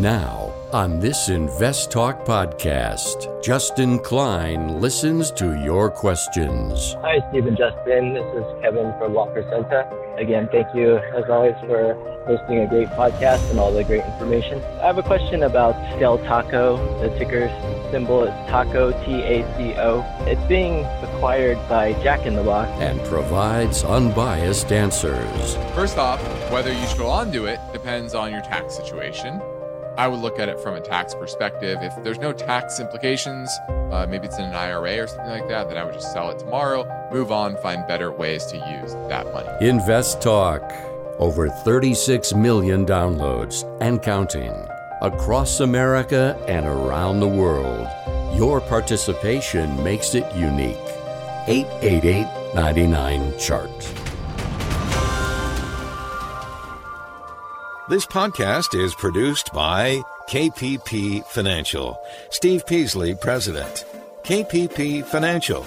Now, on this Invest Talk podcast, Justin Klein listens to your questions. Hi, Steve and Justin. This is Kevin from La Presenta. Again, thank you, as always, for hosting a great podcast and all the great information. I have a question about Del Taco. The ticker symbol is Taco, T A C O. It's being acquired by Jack in the Box. And provides unbiased answers. First off, whether you should go on to it depends on your tax situation. I would look at it from a tax perspective. If there's no tax implications, uh, maybe it's in an IRA or something like that, then I would just sell it tomorrow, move on, find better ways to use that money. Invest Talk. Over 36 million downloads and counting across America and around the world. Your participation makes it unique. 888 99 Chart. This podcast is produced by KPP Financial. Steve Peasley, President. KPP Financial.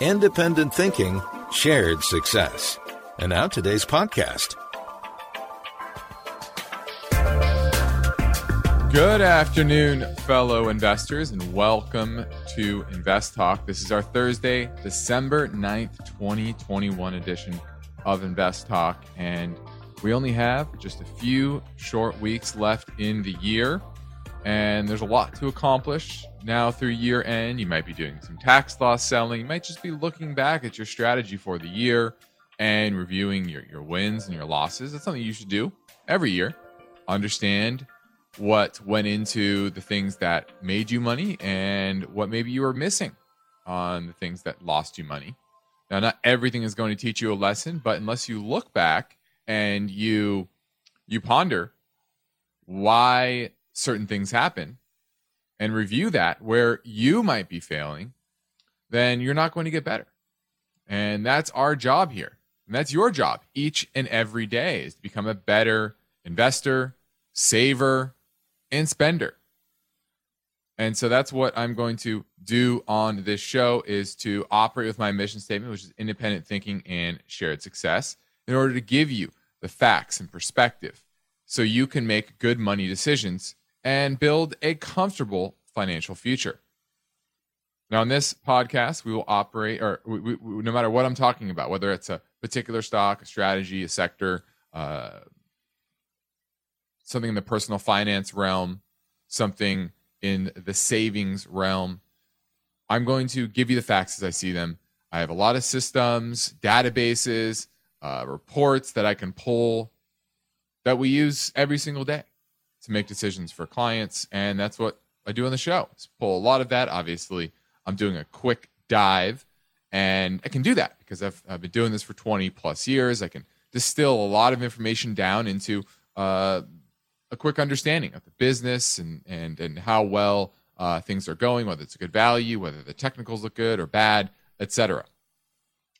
Independent thinking, shared success. And now today's podcast. Good afternoon, fellow investors, and welcome to Invest Talk. This is our Thursday, December 9th, 2021 edition of Invest Talk. And we only have just a few short weeks left in the year, and there's a lot to accomplish now through year end. You might be doing some tax loss selling. You might just be looking back at your strategy for the year and reviewing your, your wins and your losses. That's something you should do every year. Understand what went into the things that made you money and what maybe you were missing on the things that lost you money. Now, not everything is going to teach you a lesson, but unless you look back and you you ponder why certain things happen and review that where you might be failing, then you're not going to get better. And that's our job here. And that's your job each and every day is to become a better investor, saver, and spender. And so that's what I'm going to do on this show is to operate with my mission statement, which is independent thinking and shared success, in order to give you the facts and perspective so you can make good money decisions and build a comfortable financial future. Now, in this podcast, we will operate, or we, we, no matter what I'm talking about, whether it's a particular stock, a strategy, a sector, uh, something in the personal finance realm, something in the savings realm, I'm going to give you the facts as I see them. I have a lot of systems, databases, uh, reports that I can pull that we use every single day to make decisions for clients. And that's what I do on the show. Pull a lot of that. Obviously, I'm doing a quick dive, and I can do that because I've, I've been doing this for 20 plus years. I can distill a lot of information down into uh, a quick understanding of the business and and and how well uh, things are going, whether it's a good value, whether the technicals look good or bad, etc.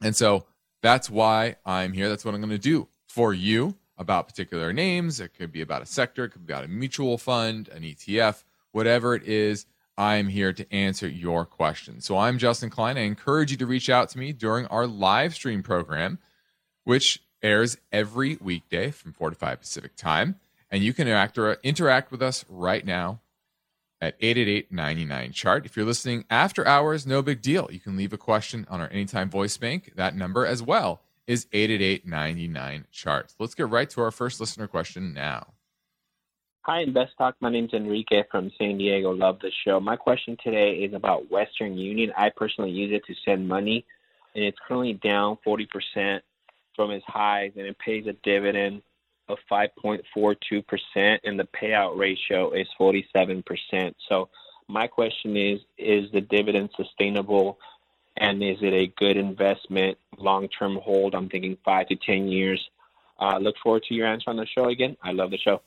And so that's why I'm here. That's what I'm going to do for you about particular names. It could be about a sector, it could be about a mutual fund, an ETF, whatever it is. I'm here to answer your questions. So I'm Justin Klein. I encourage you to reach out to me during our live stream program, which airs every weekday from 4 to 5 Pacific time. And you can interact, interact with us right now at 888 chart. If you're listening after hours, no big deal. You can leave a question on our anytime voice bank. That number as well is 888 chart. Let's get right to our first listener question now. Hi, Invest Talk. My name is Enrique from San Diego. Love the show. My question today is about Western Union. I personally use it to send money, and it's currently down 40% from its highs, and it pays a dividend of 5.42%, and the payout ratio is 47%. So, my question is Is the dividend sustainable? And is it a good investment, long term hold? I'm thinking five to 10 years. Uh, look forward to your answer on the show again. I love the show.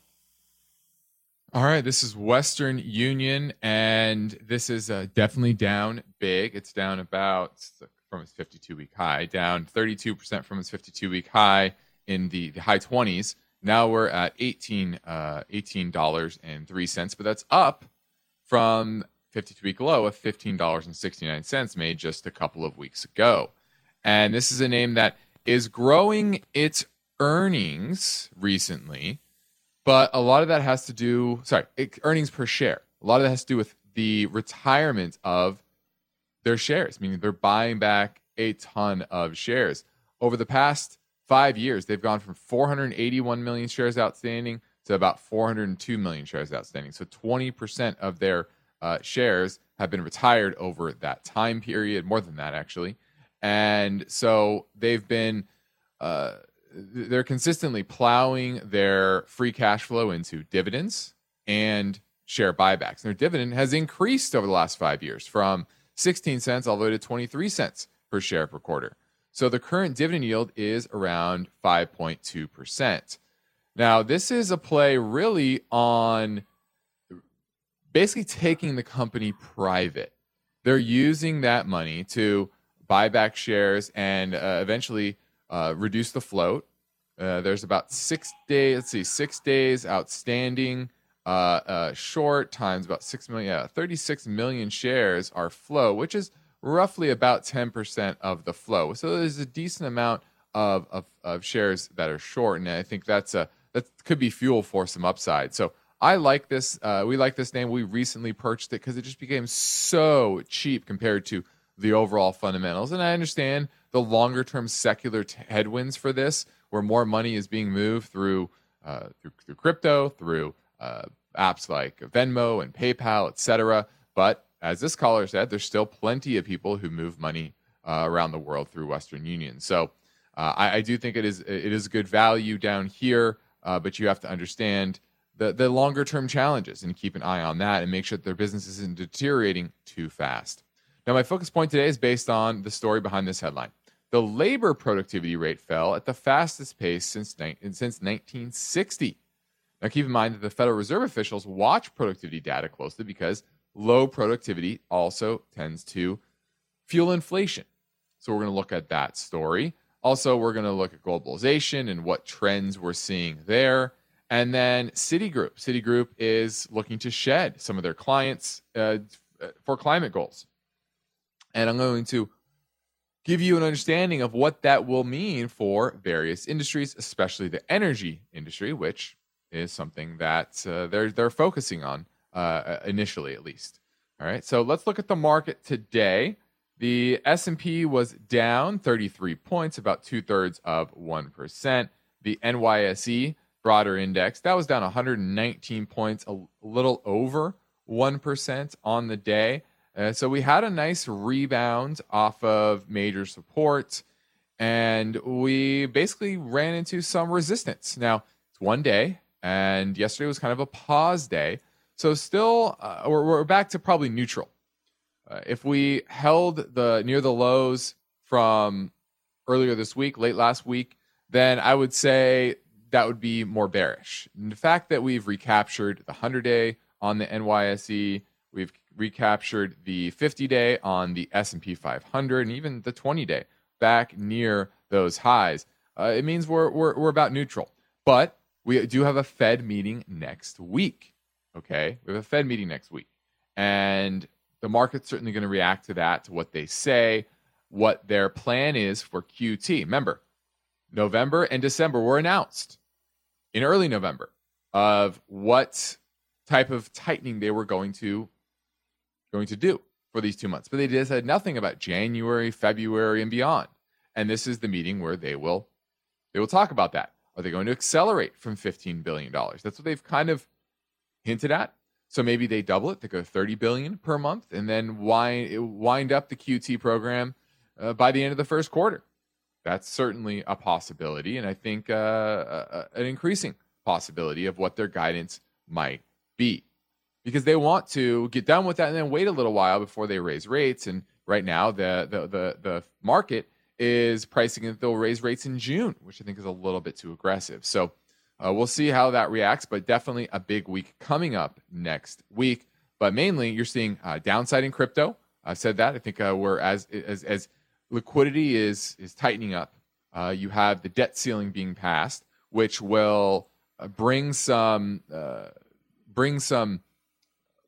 All right, this is Western Union, and this is uh, definitely down big. It's down about from its 52 week high, down 32% from its 52 week high in the, the high 20s. Now we're at 18 uh, $18.03, but that's up from 52 week low of $15.69 made just a couple of weeks ago. And this is a name that is growing its earnings recently but a lot of that has to do, sorry, earnings per share. A lot of that has to do with the retirement of their shares, meaning they're buying back a ton of shares. Over the past five years, they've gone from 481 million shares outstanding to about 402 million shares outstanding. So 20% of their uh, shares have been retired over that time period, more than that, actually. And so they've been, uh, they're consistently plowing their free cash flow into dividends and share buybacks. And their dividend has increased over the last five years from 16 cents all the way to 23 cents per share per quarter. So the current dividend yield is around 5.2%. Now, this is a play really on basically taking the company private. They're using that money to buy back shares and uh, eventually uh, reduce the float. Uh, there's about six days, let's see, six days outstanding. Uh, uh, short times about six million, yeah, 36 million shares are flow, which is roughly about 10% of the flow. So there's a decent amount of, of, of shares that are short. And I think that's a, that could be fuel for some upside. So I like this. Uh, we like this name. We recently purchased it because it just became so cheap compared to the overall fundamentals. And I understand the longer term secular t- headwinds for this, where more money is being moved through uh, through, through, crypto, through uh, apps like Venmo and PayPal, etc. But as this caller said, there's still plenty of people who move money uh, around the world through Western Union. So uh, I, I do think it is it is good value down here, uh, but you have to understand the, the longer term challenges and keep an eye on that and make sure that their business isn't deteriorating too fast. Now, my focus point today is based on the story behind this headline. The labor productivity rate fell at the fastest pace since, since 1960. Now, keep in mind that the Federal Reserve officials watch productivity data closely because low productivity also tends to fuel inflation. So, we're going to look at that story. Also, we're going to look at globalization and what trends we're seeing there. And then Citigroup. Citigroup is looking to shed some of their clients uh, for climate goals. And I'm going to give you an understanding of what that will mean for various industries, especially the energy industry, which is something that uh, they're they're focusing on uh, initially, at least. All right, so let's look at the market today. The S&P was down 33 points, about two thirds of one percent. The NYSE broader index. That was down 119 points, a little over 1% on the day. Uh, so we had a nice rebound off of major support, and we basically ran into some resistance. Now, it's one day, and yesterday was kind of a pause day. So still, uh, we're, we're, back to probably neutral. Uh, if we held the near the lows from earlier this week, late last week, then I would say that would be more bearish. And the fact that we've recaptured the 100 day on the NYSE, we've recaptured the 50 day on the S&P 500 and even the 20 day back near those highs. Uh, it means we're, we're, we're about neutral. But we do have a Fed meeting next week. Okay. We have a Fed meeting next week. And the market's certainly going to react to that, to what they say, what their plan is for QT. Remember, November and December were announced in early November of what type of tightening they were going to going to do for these two months. But they just said nothing about January, February, and beyond. And this is the meeting where they will they will talk about that. Are they going to accelerate from $15 billion? That's what they've kind of hinted at. So maybe they double it, they go 30 billion per month, and then wind wind up the QT program uh, by the end of the first quarter. That's certainly a possibility, and I think uh, uh, an increasing possibility of what their guidance might be, because they want to get done with that and then wait a little while before they raise rates. And right now, the the the, the market is pricing that they'll raise rates in June, which I think is a little bit too aggressive. So uh, we'll see how that reacts, but definitely a big week coming up next week. But mainly, you're seeing uh, downside in crypto. I said that. I think uh, we're as as as liquidity is is tightening up. Uh, you have the debt ceiling being passed, which will uh, bring some uh, bring some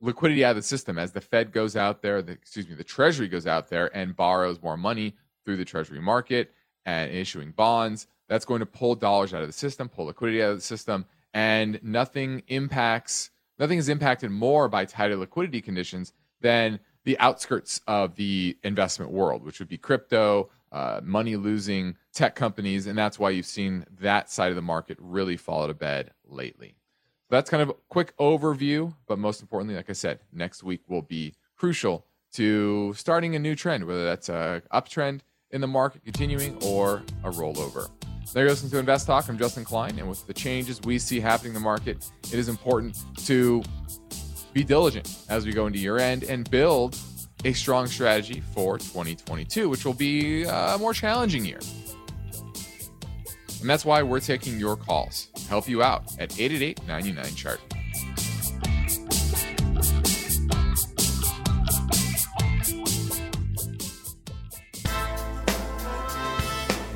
liquidity out of the system as the Fed goes out there. The, excuse me, the Treasury goes out there and borrows more money through the Treasury market and issuing bonds. That's going to pull dollars out of the system, pull liquidity out of the system, and nothing impacts nothing is impacted more by tighter liquidity conditions than the outskirts of the investment world, which would be crypto, uh, money losing tech companies, and that's why you've seen that side of the market really fall out of bed lately. So that's kind of a quick overview, but most importantly, like I said, next week will be crucial to starting a new trend, whether that's a uptrend in the market continuing or a rollover. There you listen to Invest Talk. I'm Justin Klein, and with the changes we see happening in the market, it is important to be diligent as we go into year end and build a strong strategy for 2022, which will be a more challenging year. And that's why we're taking your calls to help you out at 888 99 chart.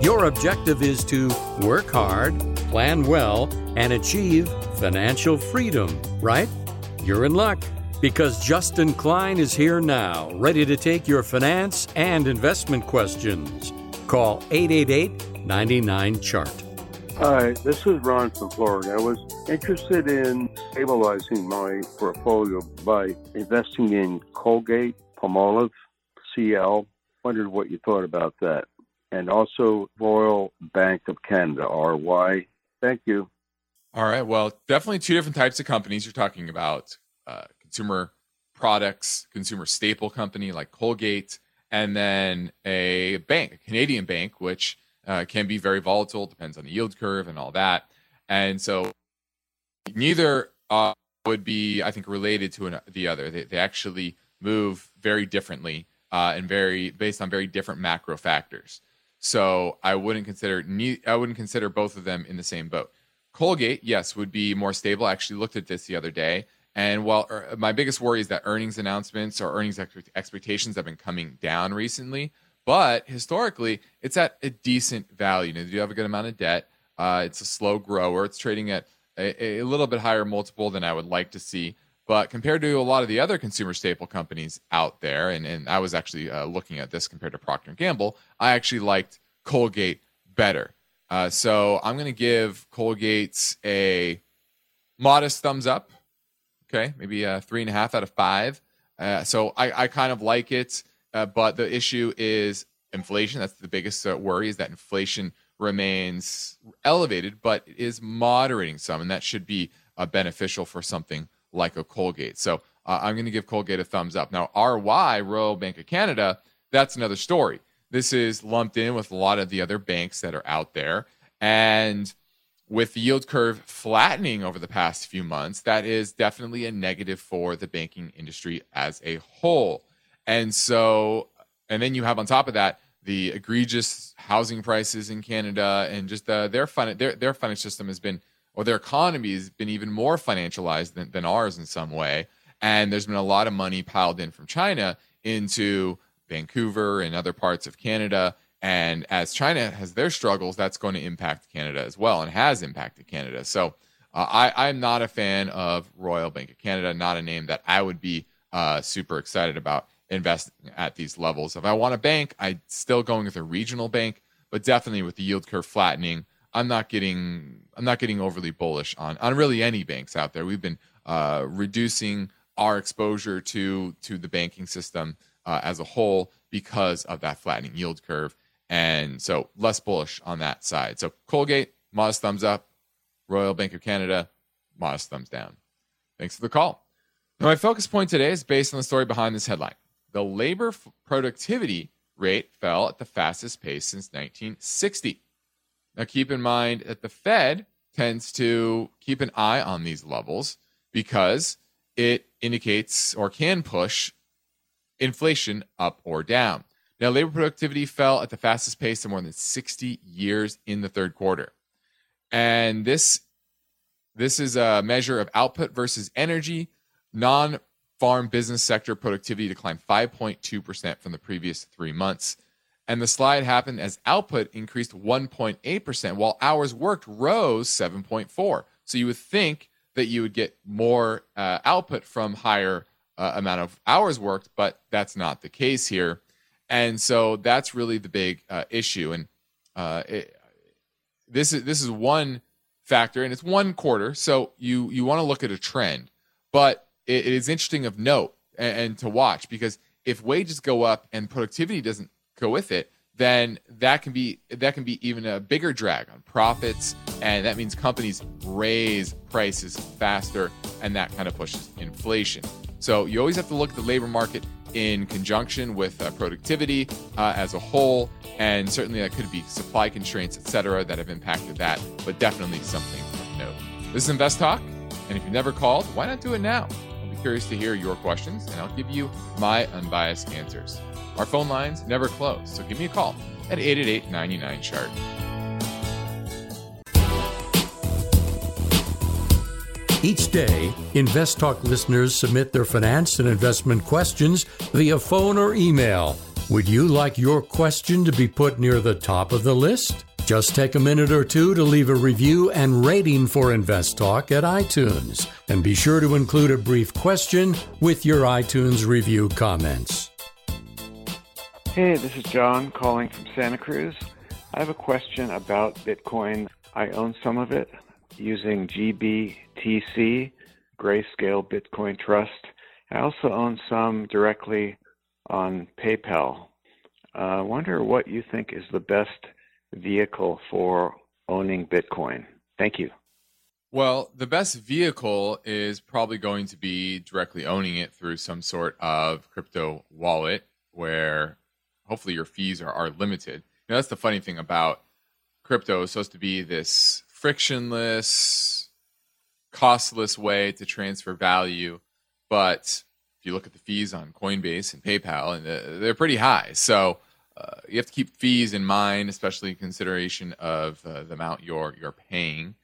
Your objective is to work hard, plan well, and achieve financial freedom, right? You're in luck because Justin Klein is here now, ready to take your finance and investment questions. Call 888 99 Chart. Hi, this is Ron from Florida. I was interested in stabilizing my portfolio by investing in Colgate, Palmolive, CL. Wondered what you thought about that and also Royal Bank of Canada, RY. Thank you. All right. Well, definitely two different types of companies you're talking about uh, consumer products, consumer staple company like Colgate, and then a bank, a Canadian bank, which uh, can be very volatile, depends on the yield curve and all that. And so neither uh, would be, I think, related to an, the other. They, they actually move very differently uh, and very based on very different macro factors. So I wouldn't consider I wouldn't consider both of them in the same boat. Colgate, yes, would be more stable. I actually looked at this the other day, and while er, my biggest worry is that earnings announcements or earnings expectations have been coming down recently, but historically it's at a decent value. Now, they do have a good amount of debt. Uh, it's a slow grower. It's trading at a, a little bit higher multiple than I would like to see. But compared to a lot of the other consumer staple companies out there, and, and I was actually uh, looking at this compared to Procter & Gamble, I actually liked Colgate better. Uh, so I'm going to give Colgate's a modest thumbs up. Okay, maybe a three and a half out of five. Uh, so I, I, kind of like it, uh, but the issue is inflation. That's the biggest uh, worry is that inflation remains elevated, but is moderating some, and that should be uh, beneficial for something like a Colgate. So uh, I'm going to give Colgate a thumbs up. Now, RY, Royal Bank of Canada, that's another story. This is lumped in with a lot of the other banks that are out there. And with the yield curve flattening over the past few months, that is definitely a negative for the banking industry as a whole. And so, and then you have on top of that the egregious housing prices in Canada and just their fun their their finance system has been or their economy has been even more financialized than, than ours in some way. And there's been a lot of money piled in from China into Vancouver and other parts of Canada. And as China has their struggles, that's going to impact Canada as well and has impacted Canada. So uh, I, I'm not a fan of Royal Bank of Canada, not a name that I would be uh, super excited about investing at these levels. If I want a bank, I'm still going with a regional bank, but definitely with the yield curve flattening, I'm not getting I'm not getting overly bullish on on really any banks out there. We've been uh, reducing our exposure to to the banking system uh, as a whole because of that flattening yield curve, and so less bullish on that side. So Colgate, modest thumbs up. Royal Bank of Canada, modest thumbs down. Thanks for the call. Now, my focus point today is based on the story behind this headline. The labor productivity rate fell at the fastest pace since 1960. Now, keep in mind that the Fed tends to keep an eye on these levels because it indicates or can push inflation up or down. Now, labor productivity fell at the fastest pace in more than 60 years in the third quarter. And this this is a measure of output versus energy. Non farm business sector productivity declined 5.2% from the previous three months. And the slide happened as output increased 1.8%, while hours worked rose 7.4. So you would think that you would get more uh, output from higher uh, amount of hours worked, but that's not the case here. And so that's really the big uh, issue. And uh, it, this is this is one factor, and it's one quarter. So you you want to look at a trend, but it, it is interesting of note and, and to watch because if wages go up and productivity doesn't go with it, then that can be that can be even a bigger drag on profits. And that means companies raise prices faster and that kind of pushes inflation. So you always have to look at the labor market in conjunction with uh, productivity uh, as a whole. And certainly that could be supply constraints et cetera that have impacted that but definitely something of note. This is invest talk. And if you've never called why not do it now? I'll be curious to hear your questions and i'll give you my unbiased answers our phone lines never close, so give me a call at 888 99 Chart. Each day, Invest Talk listeners submit their finance and investment questions via phone or email. Would you like your question to be put near the top of the list? Just take a minute or two to leave a review and rating for Invest Talk at iTunes. And be sure to include a brief question with your iTunes review comments. Hey, this is John calling from Santa Cruz. I have a question about Bitcoin. I own some of it using GBTC, Grayscale Bitcoin Trust. I also own some directly on PayPal. Uh, I wonder what you think is the best vehicle for owning Bitcoin. Thank you. Well, the best vehicle is probably going to be directly owning it through some sort of crypto wallet where hopefully your fees are, are limited. Know, that's the funny thing about crypto. It's supposed to be this frictionless, costless way to transfer value. But if you look at the fees on Coinbase and PayPal, and uh, they're pretty high. So uh, you have to keep fees in mind, especially in consideration of uh, the amount you're you're paying,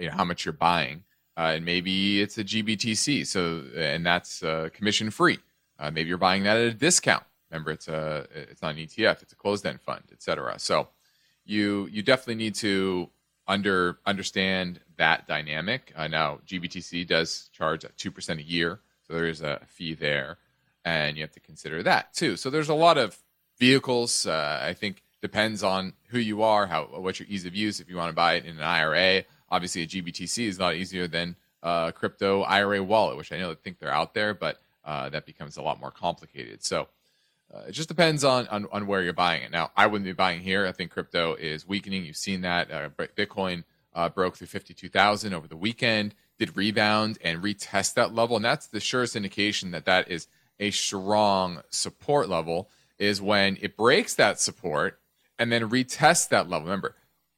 you know, how much you're buying, uh, and maybe it's a GBTC. So and that's uh, commission free. Uh, maybe you're buying that at a discount. Remember, it's a it's not an ETF; it's a closed-end fund, etc. So you you definitely need to under understand that dynamic. Uh, now, GBTC does charge two percent a year, so there is a fee there, and you have to consider that too. So there's a lot of vehicles. Uh, I think depends on who you are, how what's your ease of use. If you want to buy it in an IRA, obviously a GBTC is a lot easier than a crypto IRA wallet, which I know I think they're out there, but uh, that becomes a lot more complicated. So uh, it just depends on, on, on where you're buying it. Now, I wouldn't be buying here. I think crypto is weakening. You've seen that. Uh, Bitcoin uh, broke through 52,000 over the weekend, did rebound and retest that level, and that's the surest indication that that is a strong support level. Is when it breaks that support and then retests that level. Remember,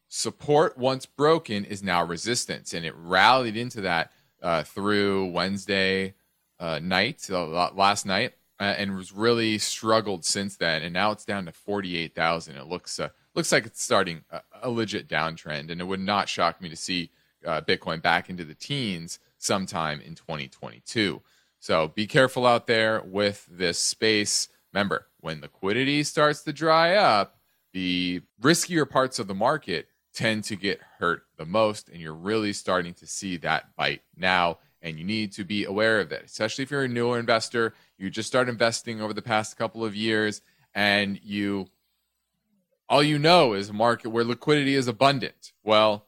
support once broken is now resistance, and it rallied into that uh, through Wednesday uh, night, last night uh, and was really struggled since then. And now it's down to 48,000. It looks uh, looks like it's starting a, a, legit downtrend. And it would not shock me to see uh, Bitcoin back into the teens sometime in 2022. So be careful out there with this space. Remember, when liquidity starts to dry up, the riskier parts of the market tend to get hurt the most. And you're really starting to see that bite now and you need to be aware of that, especially if you're a newer investor. You just start investing over the past couple of years, and you all you know is a market where liquidity is abundant. Well,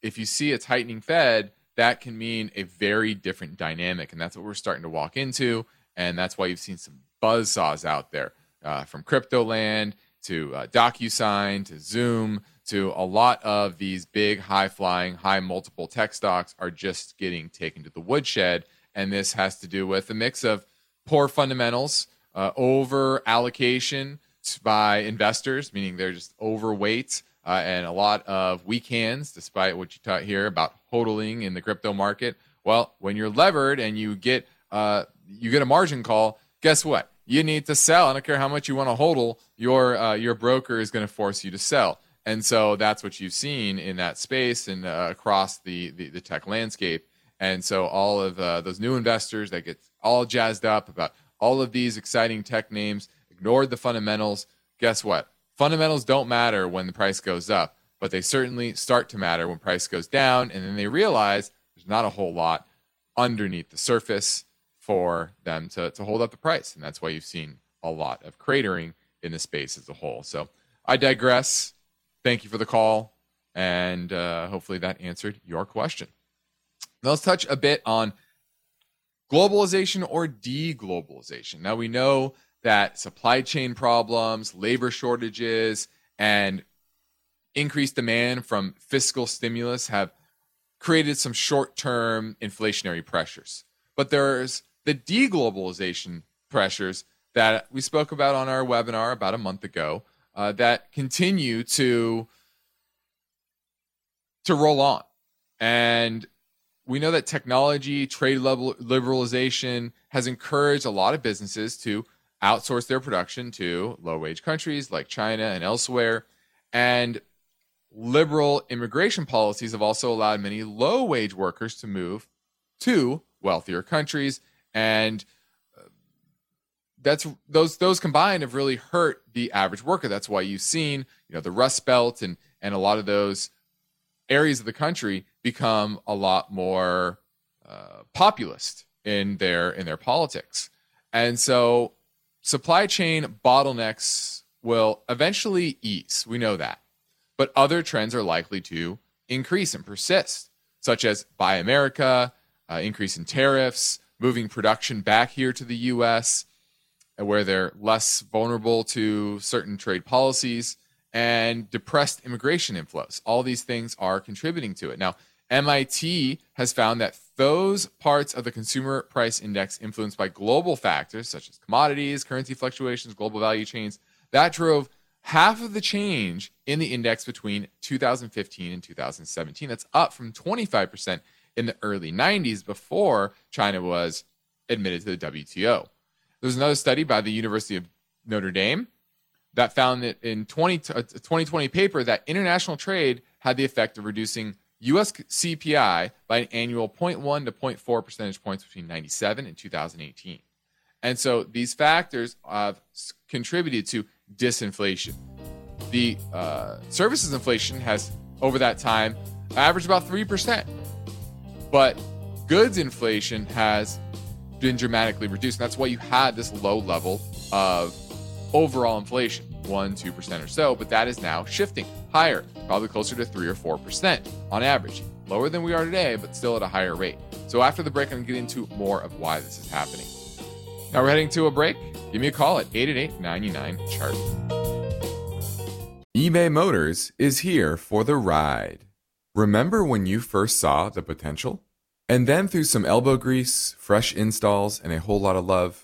if you see a tightening Fed, that can mean a very different dynamic, and that's what we're starting to walk into. And that's why you've seen some buzz saws out there uh, from crypto land to uh, DocuSign to Zoom to a lot of these big, high flying, high multiple tech stocks are just getting taken to the woodshed. And this has to do with a mix of poor fundamentals, uh, over allocation by investors, meaning they're just overweight, uh, and a lot of weak hands, despite what you taught here about hodling in the crypto market. Well, when you're levered and you get uh, you get a margin call, guess what? You need to sell. I don't care how much you want to hodl, your uh, your broker is going to force you to sell. And so that's what you've seen in that space and uh, across the, the, the tech landscape. And so all of uh, those new investors that get all jazzed up about all of these exciting tech names, ignored the fundamentals. Guess what? Fundamentals don't matter when the price goes up, but they certainly start to matter when price goes down. And then they realize there's not a whole lot underneath the surface for them to, to hold up the price. And that's why you've seen a lot of cratering in the space as a whole. So I digress. Thank you for the call. And uh, hopefully that answered your question. Now let's touch a bit on globalization or deglobalization. Now we know that supply chain problems, labor shortages, and increased demand from fiscal stimulus have created some short term inflationary pressures. But there's the deglobalization pressures that we spoke about on our webinar about a month ago uh, that continue to to roll on. And we know that technology, trade level liberalization has encouraged a lot of businesses to outsource their production to low wage countries like China and elsewhere. And liberal immigration policies have also allowed many low wage workers to move to wealthier countries. And uh, that's those those combined have really hurt the average worker. That's why you've seen, you know, the Rust Belt and and a lot of those areas of the country become a lot more uh, populist in their in their politics. And so supply chain bottlenecks will eventually ease. We know that. But other trends are likely to increase and persist, such as Buy America, uh, increase in tariffs, moving production back here to the US, where they're less vulnerable to certain trade policies, and depressed immigration inflows. All these things are contributing to it. Now, MIT has found that those parts of the consumer price index influenced by global factors such as commodities, currency fluctuations, global value chains, that drove half of the change in the index between 2015 and 2017. That's up from 25% in the early 90s before China was admitted to the WTO. There's another study by the University of Notre Dame that found that in 20, a 2020 paper that international trade had the effect of reducing U.S. CPI by an annual 0.1 to 0.4 percentage points between 97 and 2018. And so these factors have contributed to disinflation. The uh, services inflation has, over that time, averaged about 3%. But goods inflation has been dramatically reduced. And that's why you had this low level of overall inflation, 1 2% or so. But that is now shifting higher, probably closer to 3 or 4% on average. Lower than we are today, but still at a higher rate. So after the break, I'm going to get into more of why this is happening. Now we're heading to a break. Give me a call at 888 99 Chart. eBay Motors is here for the ride. Remember when you first saw the potential? And then through some elbow grease, fresh installs, and a whole lot of love,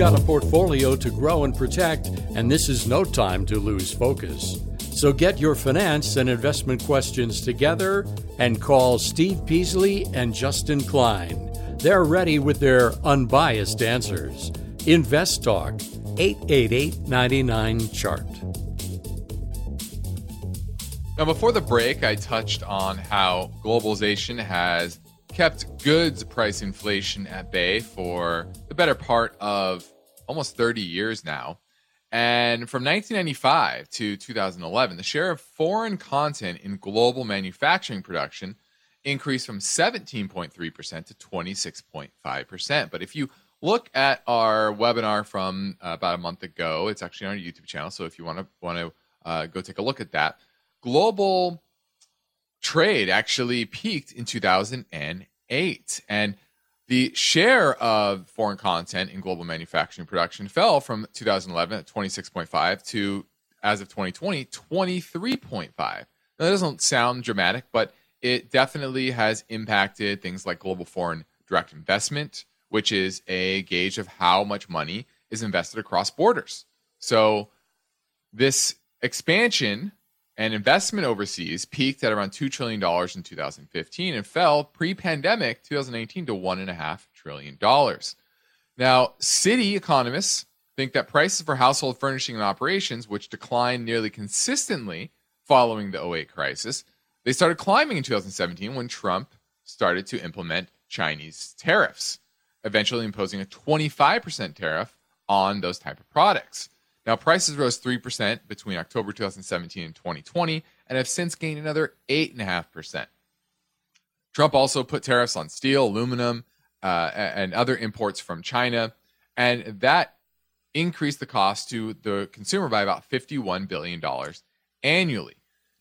Got a portfolio to grow and protect, and this is no time to lose focus. So get your finance and investment questions together and call Steve Peasley and Justin Klein. They're ready with their unbiased answers. Invest Talk 888 99 Chart. Now, before the break, I touched on how globalization has kept goods price inflation at bay for the better part of almost 30 years now. And from 1995 to 2011, the share of foreign content in global manufacturing production increased from 17.3% to 26.5%. But if you look at our webinar from uh, about a month ago, it's actually on our YouTube channel. So if you want to want to uh, go take a look at that, global trade actually peaked in 2008, and the share of foreign content in global manufacturing production fell from 2011 at 26.5 to as of 2020 23.5. Now that doesn't sound dramatic, but it definitely has impacted things like global foreign direct investment, which is a gauge of how much money is invested across borders. So, this expansion and investment overseas peaked at around $2 trillion in 2015 and fell pre pandemic 2018 to $1.5 trillion. Now, Citi economists think that prices for household furnishing and operations, which declined nearly consistently following the 08 crisis, they started climbing in 2017 when Trump started to implement Chinese tariffs, eventually imposing a 25% tariff on those type of products. Now, prices rose 3% between October 2017 and 2020 and have since gained another 8.5%. Trump also put tariffs on steel, aluminum, uh, and other imports from China, and that increased the cost to the consumer by about $51 billion annually.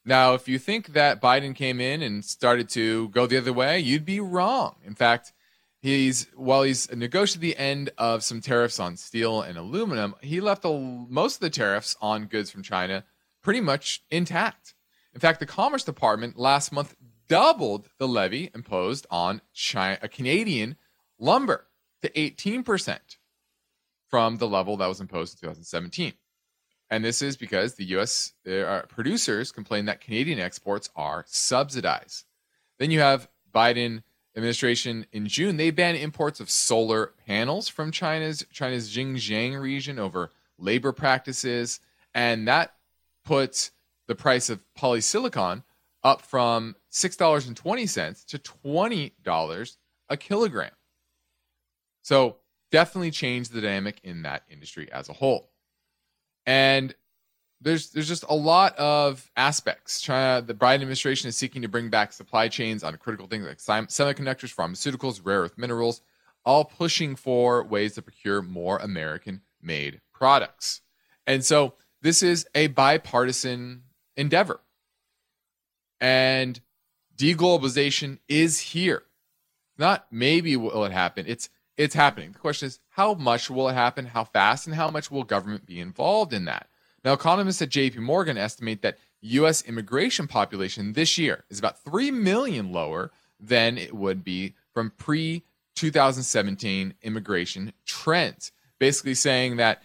Now, if you think that Biden came in and started to go the other way, you'd be wrong. In fact, he's while he's negotiated the end of some tariffs on steel and aluminum, he left a, most of the tariffs on goods from China pretty much intact. In fact, the Commerce Department last month doubled the levy imposed on China, Canadian lumber to 18% from the level that was imposed in 2017. And this is because the U.S. Uh, producers complain that Canadian exports are subsidized. Then you have Biden administration in June. They banned imports of solar panels from China's China's Xinjiang region over labor practices, and that puts the price of polysilicon up from six dollars and twenty cents to twenty dollars a kilogram. So definitely changed the dynamic in that industry as a whole. And there's there's just a lot of aspects. China, the Biden administration is seeking to bring back supply chains on critical things like semiconductors, pharmaceuticals, rare earth minerals. all pushing for ways to procure more American made products. And so this is a bipartisan endeavor. And deglobalization is here. Not maybe will it happen. It's it's happening. The question is how much will it happen, how fast, and how much will government be involved in that? Now, economists at JP Morgan estimate that US immigration population this year is about 3 million lower than it would be from pre 2017 immigration trends. Basically saying that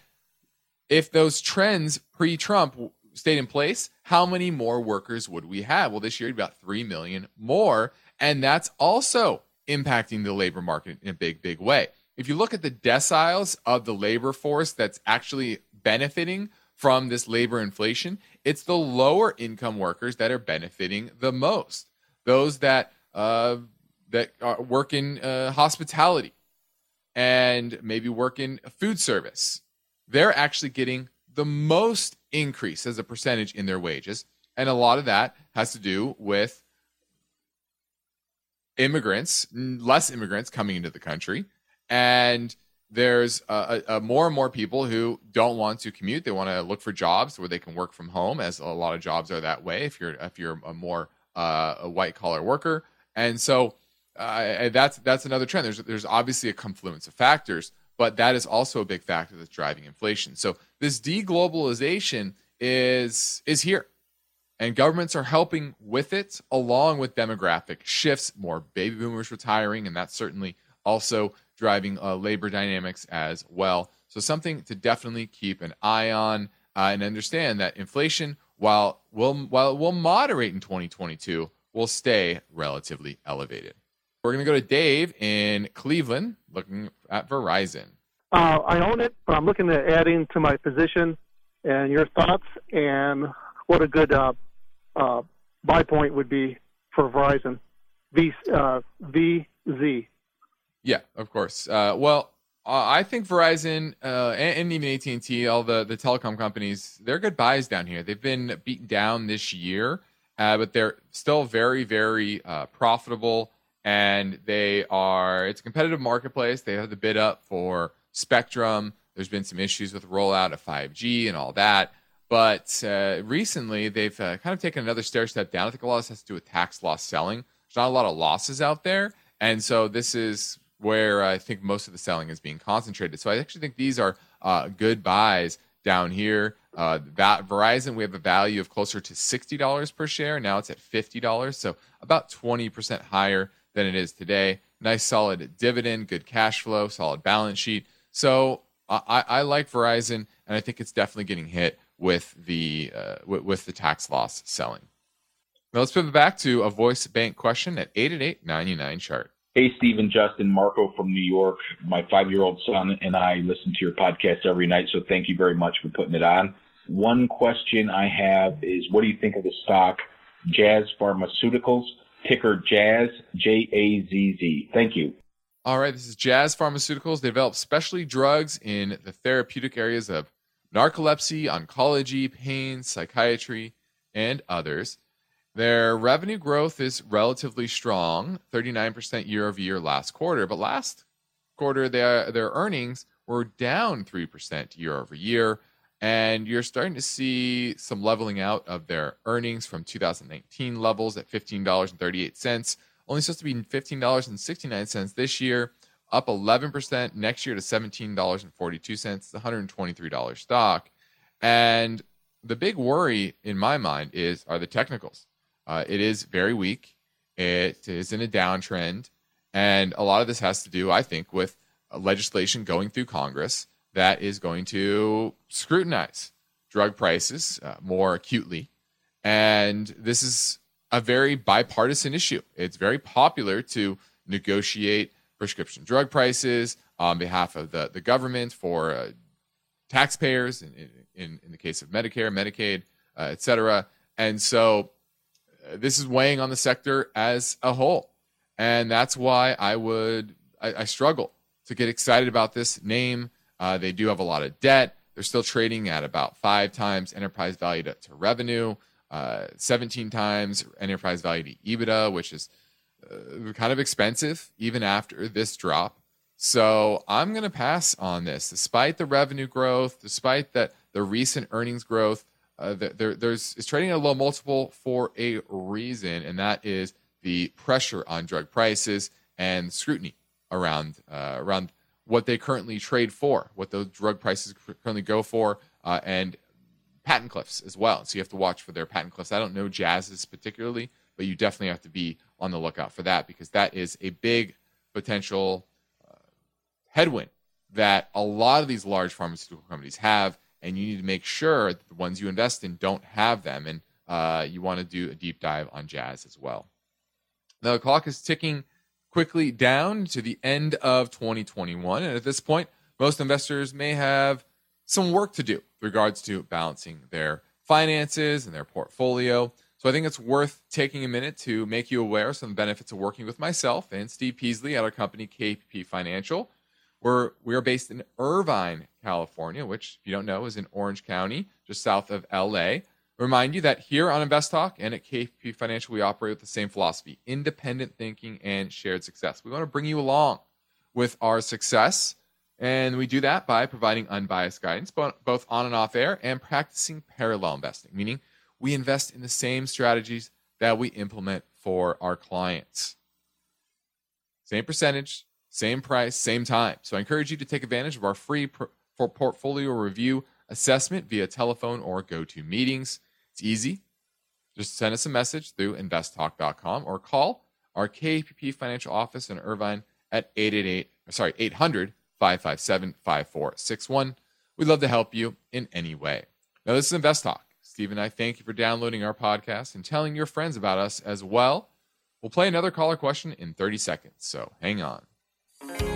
if those trends pre Trump stayed in place, how many more workers would we have? Well, this year, about 3 million more. And that's also impacting the labor market in a big, big way. If you look at the deciles of the labor force that's actually benefiting from this labor inflation, it's the lower income workers that are benefiting the most. Those that uh, that work in uh, hospitality and maybe work in food service, they're actually getting the most increase as a percentage in their wages. And a lot of that has to do with immigrants, less immigrants coming into the country. And there's a, a, more and more people who don't want to commute. They want to look for jobs where they can work from home, as a lot of jobs are that way. If you're if you're a more uh, a white collar worker, and so uh, that's that's another trend. There's there's obviously a confluence of factors, but that is also a big factor that's driving inflation. So this deglobalization is is here, and governments are helping with it, along with demographic shifts, more baby boomers retiring, and that's certainly also driving uh, labor dynamics as well. So something to definitely keep an eye on uh, and understand that inflation, while will while will moderate in 2022, will stay relatively elevated. We're going to go to Dave in Cleveland, looking at Verizon. Uh, I own it, but I'm looking at adding to my position. And your thoughts and what a good uh, uh, buy point would be for Verizon. V, uh, VZ. Yeah, of course. Uh, well, uh, I think Verizon uh, and, and, even AT and T, all the the telecom companies, they're good buys down here. They've been beaten down this year, uh, but they're still very, very uh, profitable, and they are. It's a competitive marketplace. They have the bid up for spectrum. There's been some issues with rollout of 5G and all that. But uh, recently, they've kind of taken another stair step down. I think a lot of this has to do with tax loss selling. There's not a lot of losses out there. And so this is where I think most of the selling is being concentrated. So I actually think these are uh, good buys down here. Uh, that Verizon, we have a value of closer to $60 per share. Now it's at $50, so about 20% higher than it is today. Nice solid dividend, good cash flow, solid balance sheet. So I, I like Verizon, and I think it's definitely getting hit with the uh, with, the tax loss selling. Now let's pivot back to a voice bank question at 888 99 chart. Hey, Stephen, Justin, Marco from New York. My five year old son and I listen to your podcast every night, so thank you very much for putting it on. One question I have is what do you think of the stock Jazz Pharmaceuticals, ticker Jazz, J A Z Z? Thank you. All right, this is Jazz Pharmaceuticals. They develop specialty drugs in the therapeutic areas of narcolepsy, oncology, pain, psychiatry, and others. Their revenue growth is relatively strong, 39% year over year last quarter, but last quarter their their earnings were down 3% year over year and you're starting to see some leveling out of their earnings from 2019 levels at $15.38 only supposed to be $15.69 this year up 11% next year to $17.42 it's $123 stock. And the big worry in my mind is are the technicals uh, it is very weak. It is in a downtrend. And a lot of this has to do, I think, with legislation going through Congress that is going to scrutinize drug prices uh, more acutely. And this is a very bipartisan issue. It's very popular to negotiate prescription drug prices on behalf of the, the government for uh, taxpayers, in, in, in the case of Medicare, Medicaid, uh, et cetera. And so this is weighing on the sector as a whole. And that's why I would, I, I struggle to get excited about this name. Uh, they do have a lot of debt. They're still trading at about five times enterprise value to, to revenue, uh, 17 times enterprise value to EBITDA, which is uh, kind of expensive even after this drop. So I'm going to pass on this, despite the revenue growth, despite that the recent earnings growth. Uh, there, there's it's trading at a low multiple for a reason, and that is the pressure on drug prices and scrutiny around uh, around what they currently trade for, what those drug prices currently go for, uh, and patent cliffs as well. So you have to watch for their patent cliffs. I don't know Jazz's particularly, but you definitely have to be on the lookout for that because that is a big potential uh, headwind that a lot of these large pharmaceutical companies have, and you need to make sure the ones you invest in don't have them. And uh, you want to do a deep dive on Jazz as well. Now, the clock is ticking quickly down to the end of 2021. And at this point, most investors may have some work to do with regards to balancing their finances and their portfolio. So I think it's worth taking a minute to make you aware of some benefits of working with myself and Steve Peasley at our company KPP Financial. We're we are based in Irvine, California, which if you don't know is in Orange County, just south of LA. Remind you that here on Invest Talk and at KP Financial, we operate with the same philosophy independent thinking and shared success. We want to bring you along with our success. And we do that by providing unbiased guidance, both on and off air, and practicing parallel investing, meaning we invest in the same strategies that we implement for our clients. Same percentage, same price, same time. So I encourage you to take advantage of our free portfolio review assessment via telephone or go to meetings. It's easy. Just send us a message through investtalk.com or call our KPP financial office in Irvine at 888, sorry, 800 557 5461. We'd love to help you in any way. Now, this is Invest Talk. Steve and I thank you for downloading our podcast and telling your friends about us as well. We'll play another caller question in 30 seconds, so hang on.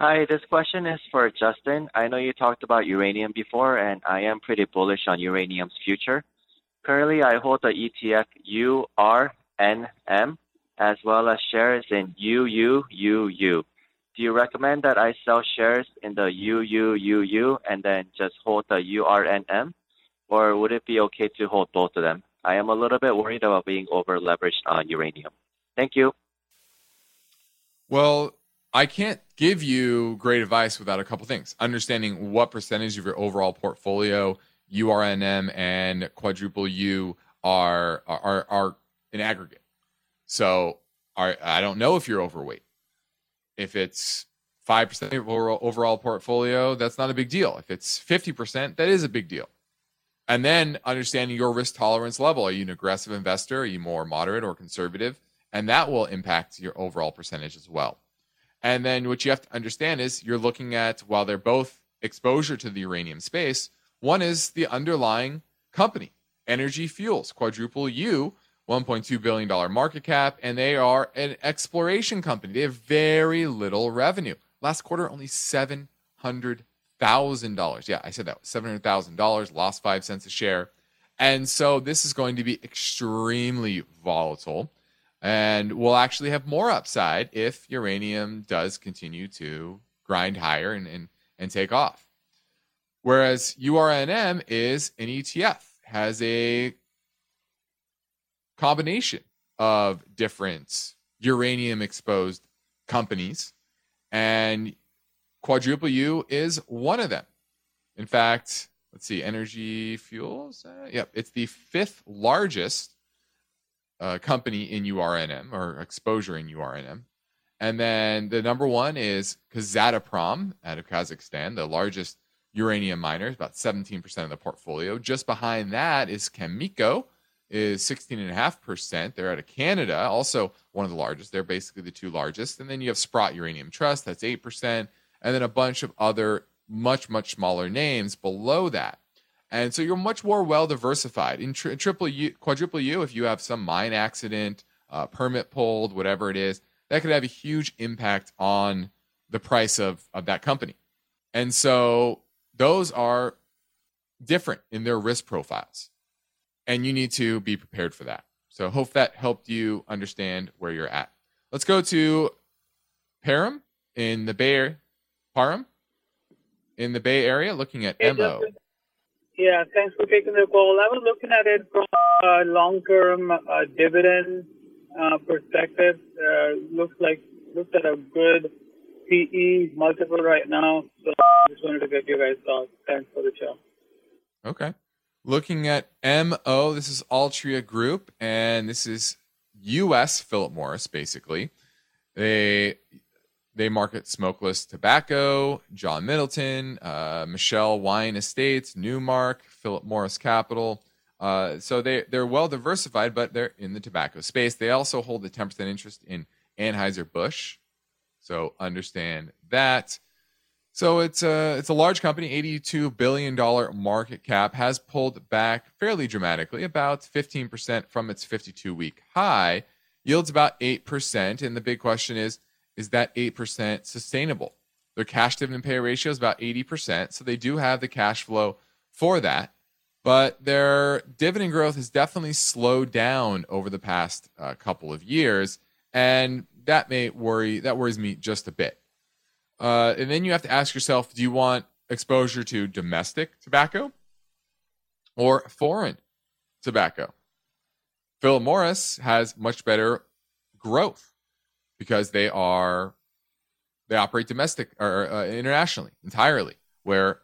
Hi, this question is for Justin. I know you talked about uranium before, and I am pretty bullish on uranium's future. Currently, I hold the ETF URNM as well as shares in UUUU. Do you recommend that I sell shares in the UUUU and then just hold the URNM? Or would it be okay to hold both of them? I am a little bit worried about being over leveraged on uranium. Thank you. Well, I can't give you great advice without a couple things. Understanding what percentage of your overall portfolio URNM and quadruple U are are are in aggregate. So I don't know if you're overweight. If it's five percent of your overall portfolio, that's not a big deal. If it's fifty percent, that is a big deal. And then understanding your risk tolerance level. Are you an aggressive investor? Are you more moderate or conservative? And that will impact your overall percentage as well. And then what you have to understand is you're looking at while they're both exposure to the uranium space, one is the underlying company, Energy Fuels, quadruple U, $1.2 billion market cap, and they are an exploration company. They have very little revenue. Last quarter, only $700,000. Yeah, I said that $700,000, lost five cents a share. And so this is going to be extremely volatile. And we'll actually have more upside if uranium does continue to grind higher and, and, and take off. Whereas URNM is an ETF, has a combination of different uranium exposed companies, and Quadruple U is one of them. In fact, let's see, Energy Fuels, uh, yep, it's the fifth largest uh, company in URNM or exposure in URNM. And then the number one is Kazatomprom out of Kazakhstan, the largest uranium miner, about 17% of the portfolio. Just behind that is Cameco, is 16.5%. They're out of Canada, also one of the largest. They're basically the two largest. And then you have Sprott Uranium Trust, that's 8%. And then a bunch of other much, much smaller names below that. And so you're much more well diversified. In tri- triple U, quadruple U, if you have some mine accident, uh, permit pulled, whatever it is, that could have a huge impact on the price of, of that company. And so those are different in their risk profiles. And you need to be prepared for that. So hope that helped you understand where you're at. Let's go to Param in the Bay Area. Param in the Bay Area looking at Hey, MO. Yeah, thanks for taking the call. I was looking at it from a long-term uh, dividend uh, perspective. Uh, looks like looks at a good PE multiple right now. So just wanted to get your guys' thoughts. Thanks for the show. Okay. Looking at MO, this is Altria Group, and this is US Philip Morris, basically. They they market smokeless tobacco, John Middleton, uh, Michelle Wine Estates, Nu Mark, Philip Morris Capital. Uh, so they they're well diversified, but they're in the tobacco space. They also hold a 10% interest in Anheuser Busch. So understand that. So it's a it's a large company, 82 billion dollar market cap, has pulled back fairly dramatically, about 15% from its 52 week high. Yields about 8%, and the big question is is that 8% sustainable? Their cash dividend pay ratio is about 80%, so they do have the cash flow for that. But their dividend growth has definitely slowed down over the past uh, couple of years, and that may worry that worries me just a bit. Uh, and then you have to ask yourself: Do you want exposure to domestic tobacco or foreign tobacco? Philip Morris has much better growth because they are they operate domestic or uh, internationally entirely, where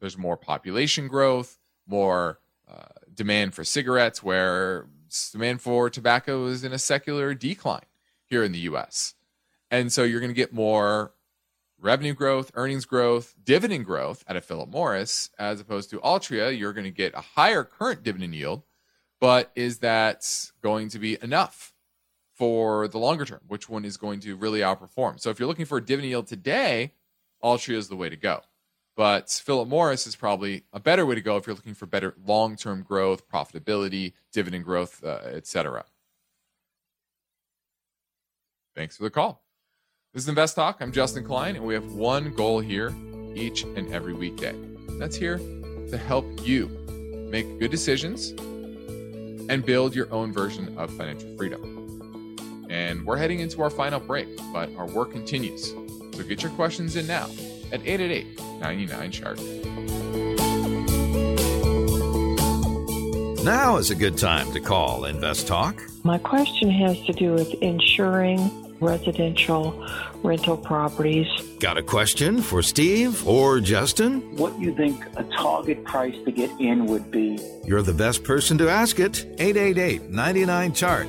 there's more population growth, more uh, demand for cigarettes, where demand for tobacco is in a secular decline here in the U.S. And so you're going to get more revenue growth, earnings growth, dividend growth out of Philip Morris, as opposed to Altria. You're going to get a higher current dividend yield, but is that going to be enough for the longer term? Which one is going to really outperform? So if you're looking for a dividend yield today, Altria is the way to go. But Philip Morris is probably a better way to go if you're looking for better long-term growth, profitability, dividend growth, uh, etc. Thanks for the call. This is Invest Talk. I'm Justin Klein, and we have one goal here each and every weekday. That's here to help you make good decisions and build your own version of financial freedom. And we're heading into our final break, but our work continues. So get your questions in now at 888 99 Chart. Now is a good time to call Invest Talk. My question has to do with insuring residential rental properties. Got a question for Steve or Justin? What do you think a target price to get in would be? You're the best person to ask it. 888 99 Chart.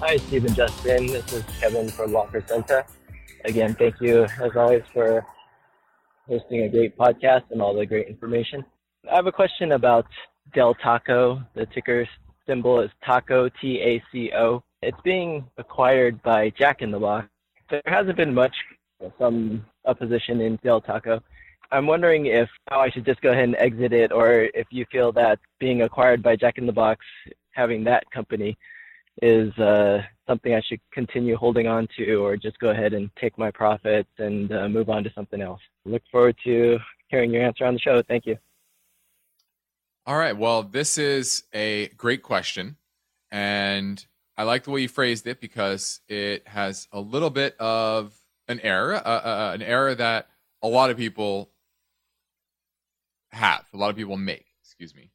Hi, Steve and Justin. This is Kevin from Walker Center. Again, thank you as always for hosting a great podcast and all the great information. I have a question about Del Taco. The ticker symbol is Taco, T A C O. It's being acquired by Jack in the Box. There hasn't been much, some opposition in Del Taco. I'm wondering if I should just go ahead and exit it, or if you feel that being acquired by Jack in the Box, having that company, is uh, something I should continue holding on to, or just go ahead and take my profits and uh, move on to something else. Look forward to hearing your answer on the show. Thank you. All right. Well, this is a great question. And I like the way you phrased it because it has a little bit of an error, uh, uh, an error that a lot of people have, a lot of people make, excuse me.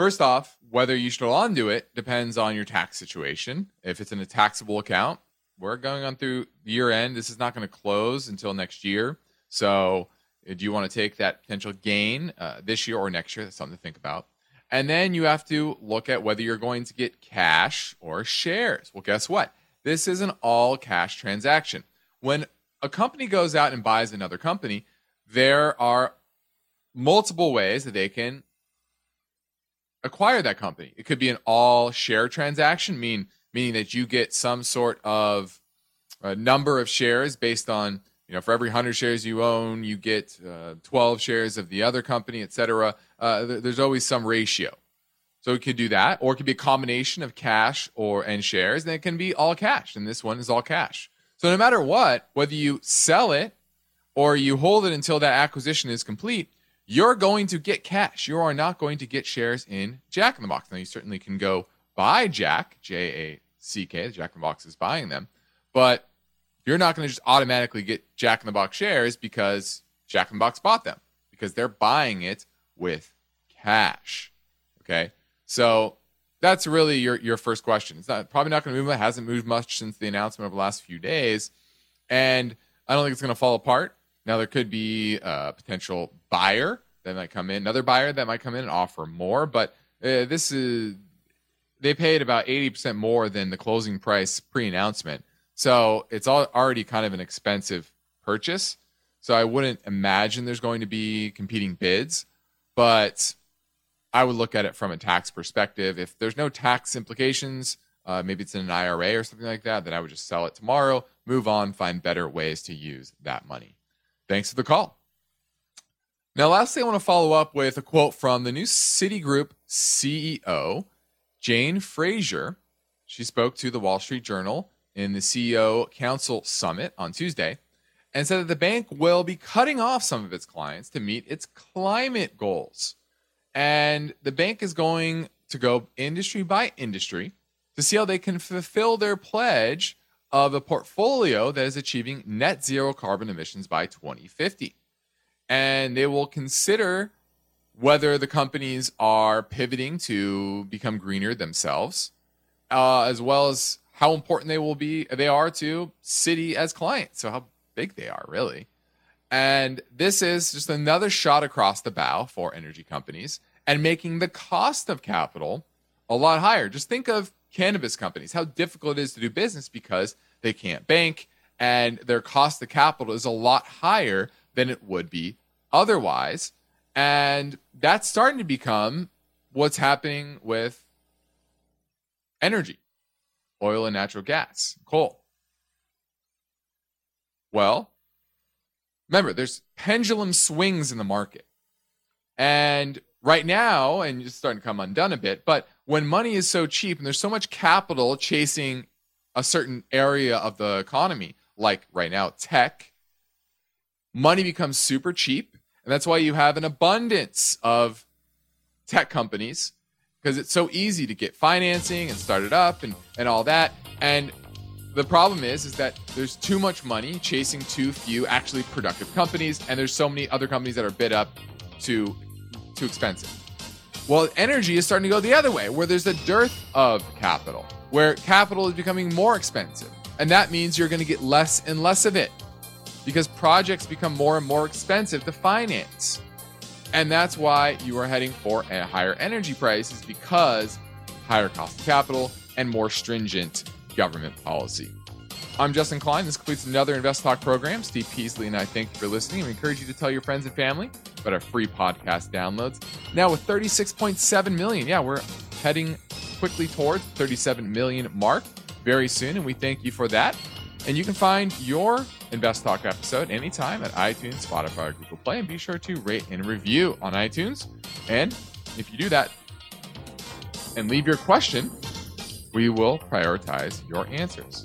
First off, whether you should on to it depends on your tax situation. If it's in a taxable account, we're going on through year end. This is not going to close until next year. So, uh, do you want to take that potential gain uh, this year or next year? That's something to think about. And then you have to look at whether you're going to get cash or shares. Well, guess what? This is an all cash transaction. when a company goes out and buys another company, there are multiple ways that they can acquire that company. It could be an all share transaction, mean meaning that you get some sort of a number of shares based on you know for every 100 shares you own you get uh, 12 shares of the other company etc uh, th- there's always some ratio. So it could do that or it could be a combination of cash or and shares and it can be all cash and this one is all cash. So no matter what whether you sell it or you hold it until that acquisition is complete you're going to get cash you are not going to get shares in jack in the box now you certainly can go buy jack j-a-c-k the jack in the box is buying them but you're not going to just automatically get Jack in the Box shares because Jack in the Box bought them because they're buying it with cash. Okay. So that's really your, your first question. It's not probably not going to move. It hasn't moved much since the announcement of the last few days. And I don't think it's going to fall apart. Now, there could be a potential buyer that might come in, another buyer that might come in and offer more. But uh, this is, they paid about 80% more than the closing price pre announcement. So it's all already kind of an expensive purchase. So I wouldn't imagine there's going to be competing bids, but I would look at it from a tax perspective. If there's no tax implications, uh, maybe it's in an IRA or something like that, then I would just sell it tomorrow, move on, find better ways to use that money. Thanks for the call. Now, lastly, I want to follow up with a quote from the new Citigroup CEO, Jane Fraser. She spoke to the Wall Street Journal in the CEO Council Summit on Tuesday and said that the bank will be cutting off some of its clients to meet its climate goals. And the bank is going to go industry by industry to see how they can fulfill their pledge of a portfolio that is achieving net zero carbon emissions by 2050. And they will consider whether the companies are pivoting to become greener themselves, uh, as well as how important they will be they are to Citi as clients. So how big they are really. And this is just another shot across the bow for energy companies and making the cost of capital a lot higher. Just think of cannabis companies, how difficult it is to do business because they can't bank and their cost of capital is a lot higher than it would be otherwise. And that's starting to become what's happening with energy oil and natural gas, coal. Well, remember, there's pendulum swings in the market. And right now, and it's starting to come undone a bit, but when money is so cheap and there's so much capital chasing a certain area of the economy, like right now, tech, money becomes super cheap. And that's why you have an abundance of tech companies because it's so easy to get financing and start it up and, and all that. And the problem is is that there's too much money chasing too few actually productive companies, and there's so many other companies that are bid up too too expensive. Well, energy is starting to go the other way, where there's a dearth of capital, where capital is becoming more expensive. And that means you're going to get less and less of it because projects become more and more expensive to finance. And that's why you are heading for a higher energy price is because higher cost of capital and more stringent government policy. I'm Justin Klein. This completes another Invest Talk program. Steve Peasley and I thank you for listening. We encourage you to tell your friends and family about our free podcast downloads. Now with 36.7 million, yeah, we're heading quickly towards 37 million mark very soon, and we thank you for that. And you can find your Invest Talk episode anytime at iTunes, Spotify, or Google Play. And be sure to rate and review on iTunes. And if you do that and leave your question, we will prioritize your answers.